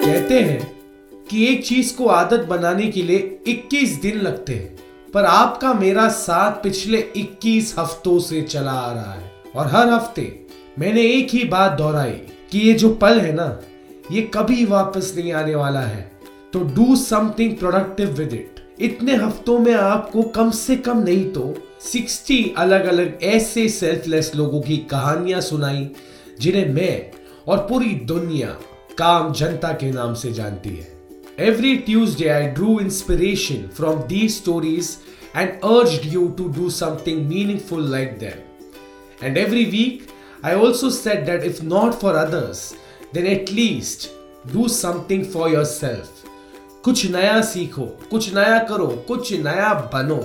कहते हैं कि एक चीज़ को आदत बनाने के लिए 21 दिन लगते हैं, पर आपका मेरा साथ पिछले 21 हफ्तों से चला आ रहा है। और हर हफ़्ते मैंने एक ही बात दोहराई कि ये जो पल है ना, ये कभी वापस नहीं आने वाला है। तो do something productive with it. इतने हफ्तों में आपको कम से कम नहीं तो 60 अलग अलग ऐसे सेल्फलेस लोगों की कहानियाँ सुनाई, जिन्हें मैं और पूरी दुनिया काम जनता के नाम से जानती है। Every Tuesday I drew inspiration from the stories and urge you to do something meaningful like them and every week I also set that if not for others then at least do something for yourself कुछ नया सीखो कुछ नया करो कुछ नया बनो।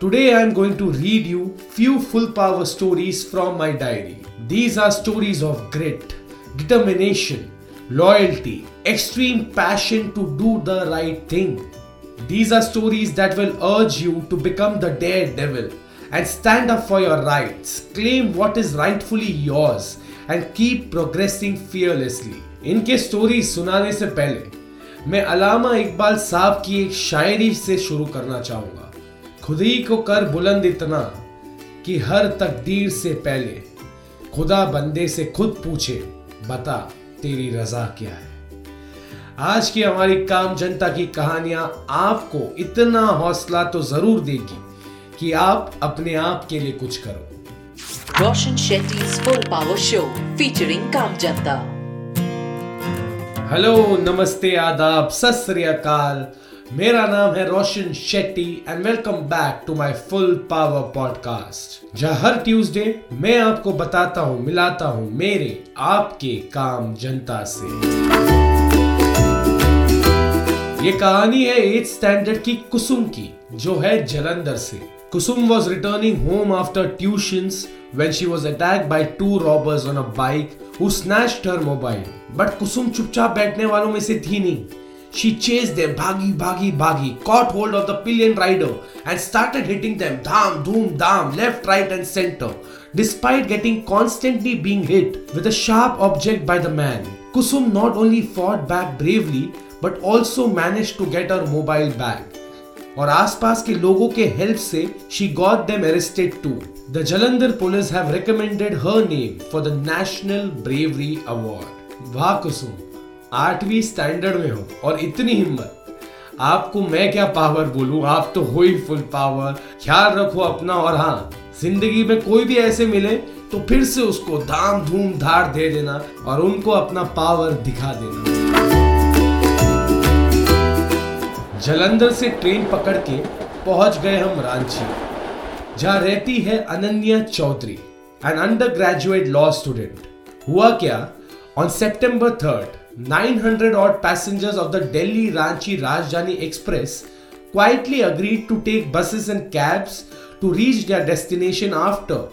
Today I am going to read you few full power stories from my diary. These are stories of grit, determination, loyalty, extreme passion to do the right thing. These are stories that will urge you to become the daredevil and stand up for your rights, claim what is rightfully yours and keep progressing fearlessly. इनके story सुनाने से पहले मैं अलामा इकबाल साहब की एक शायरी से शुरू करना चाहूँगा खुद ही को कर बुलंद इतना कि हर तकदीर से पहले खुदा बंदे से खुद पूछे बता तेरी रजा क्या है? आज की हमारी काम जनता की कहानियाँ आपको इतना हौसला तो ज़रूर देगी कि आप अपने आप के लिए कुछ करो। Roshan Shetty full power show featuring काम जनता। हेलो नमस्ते आदाब सत मेरा नाम है Roshan Shetty and welcome back to my full power podcast जहाँ हर ट्यूसडे मैं आपको बताता हूँ, मिलाता हूँ मेरे, आपके काम जनता से। ये कहानी है एट स्टैंडर्ड की कुसुम की, जो है जलंधर से। Kusum was returning home after tuition when she was attacked by two robbers on a bike who snatched her mobile. Kusum चुपचाप बैठने वालों में से थी नहीं। She chased them, bhagi, bhagi, bhagi, caught hold of the pillion rider and started hitting them, dham, dhoom, dham, left, right, and center. Despite getting constantly being hit with a sharp object by the man, Kusum not only fought back bravely but also managed to get her mobile back. और आसपास के लोगों के help से she got them arrested to the Jalandhar police have recommended her name for the national bravery award वाह कुसुम आठवीं standard में हो और इतनी हिम्मत। आपको मैं क्या पावर बोलूँ? आप तो हो ही फुल पावर ख्याल रखो अपना और हाँ ज़िंदगी में कोई भी ऐसे मिले तो फिर से उसको धाम धूम धार दे देना और उनको अपना पावर दिखा देना। जलंधर से ट्रेन पकड़ के पहुँच गए हम रांची, जहाँ रहती है Ananya Chaudhary an undergraduate law student हुआ क्या? On September third 900 odd passengers of the Delhi Ranchi Rajdhani Express quietly agreed to take buses and cabs to reach their destination after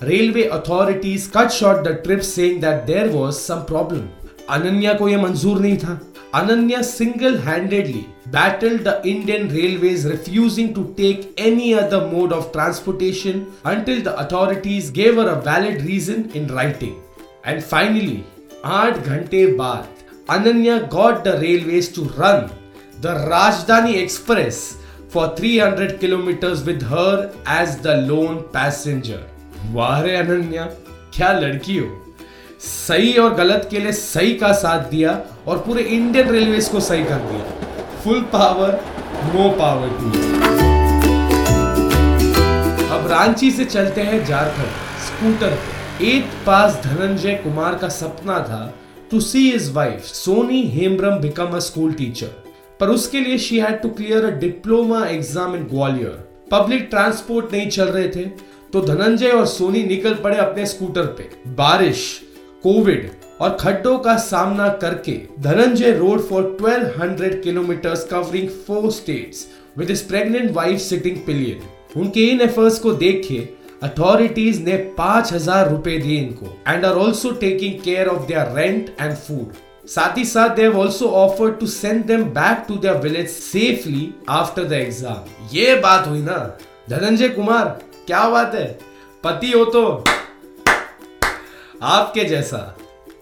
railway authorities cut short the trip saying that there was some problem. Ananya ko ye manzoor nahi tha. Ananya single-handedly battled the Indian Railways refusing to take any other mode of transportation until the authorities gave her a valid reason in writing. And finally, आठ घंटे बाद Ananya got the railways to run. The Rajdhani Express for 300 kilometers with her as the lone passenger. वाह रे अनन्या, क्या लड़की हो। सही और गलत के लिए सही का साथ दिया और पूरे इंडियन रेलवेज को सही कर दिया। Full power no power to अब रांची से चलते हैं झारखंड, स्कूटर पे। एट पास धनंजय कुमार का सपना था to see his wife Soni Hembram become a school teacher. पर उसके लिए she had to clear a diploma exam in Gwalior public transport नहीं चल रहे थे तो धनंजय और सोनी निकल पड़े अपने स्कूटर पे। बारिश कोविड और खड्डों का सामना करके Dhananjay rode for 1200 kilometre covering four states with his pregnant wife sitting pillion उनके इन एफर्ट्स को देखे अथॉरिटीज ने पाँच हज़ार रुपए दिए इनको and are also taking care of their rent and food साथ ही साथ they also offer to send them back to their village safely after the exam ये बात हुई ना? धनंजय कुमार, क्या बात है? पति हो तो आपके जैसा।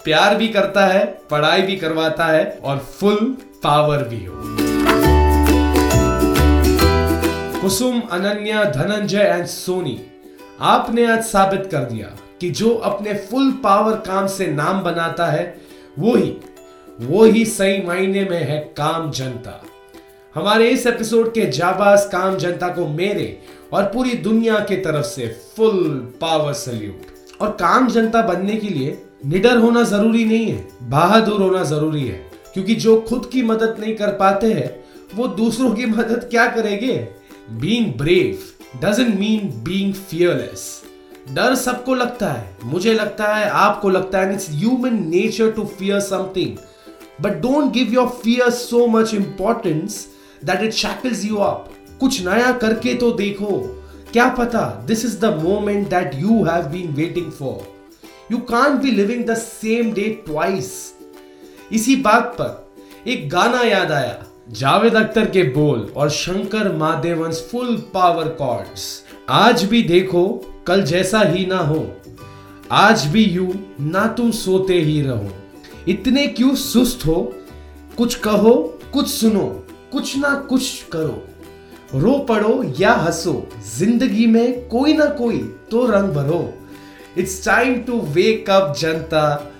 प्यार भी करता है, पढ़ाई भी करवाता है, और फुल पावर भी हो। कुसुम, अनन्या, धनंजय एंड सोनी आपने आज साबित कर दिया कि जो अपने फुल पावर काम से नाम बनाता है, वो ही वो ही सही मायने में है काम जनता। हमारे इस एपिसोड के जाबाज काम जनता को मेरे और पूरी दुनिया की तरफ़ से फुल पावर सल्यूट और काम जनता बनने के लिए निडर होना ज़रूरी नहीं है, बहादुर होना ज़रूरी है, क्योंकि जो खुद की मदद नहीं कर पाते हैं, वो दूसरों की मदद क्या करेंगे? Being brave doesn't mean being fearless डर सबको लगता है, मुझे लगता है, आपको लगता है it's human nature to fear something but don't give your fear so much importance that it shackles you up कुछ नया करके तो देखो। क्या पता this is the moment that you have been waiting for you can be living the same day twice इसी बात पर एक गाना याद आया। जावेद अख्तर के बोल और Shankar Mahadevan full power chords. आज भी देखो, कल जैसा ही ना हो। आज भी यू ना तुम सोते ही रहो। इतने क्यों सुस्त हो? कुछ कहो, कुछ सुनो, कुछ ना कुछ करो। रो पड़ो या हंसो, ज़िंदगी में कोई ना कोई तो रंग भरो। It's time to wake up जनता।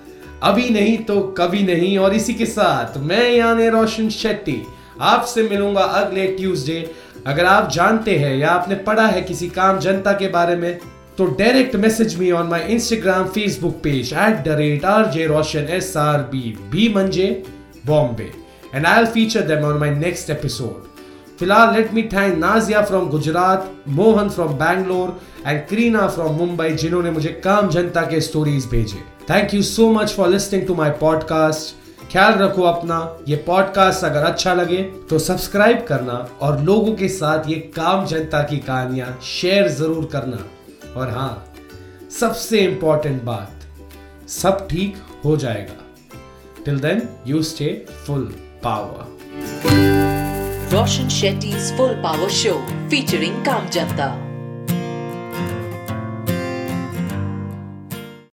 अभी नहीं तो कभी नहीं। और इसी के साथ मैं यानी रोशन शेट्टी आपसे मिलूँगा अगले ट्यूसडे। अगर आप जानते हैं या आपने पढ़ा है किसी काम जनता के बारे में तो direct message me on my Instagram Facebook page at the rate R J Roshan S R B B मंजे Bombay and I feature them on my next episode फ़िलहाल let me thank Nazia from Gujarat Mohan from Bangalore and Kareena from Mumbai जिन्होंने मुझे काम जनता के stories भेजे। Thank you so much for listening to my podcast ख्याल रखो अपना, ये पॉडकास्ट अगर अच्छा लगे तो सब्सक्राइब करना और लोगों के साथ ये काम जनता की कहानियाँ शेयर ज़रूर करना। और हाँ सबसे इंपॉर्टेंट बात, सब ठीक हो जाएगा। Till then you stay full power Roshan Shetty's Full Power Show, featuring Kam Janta.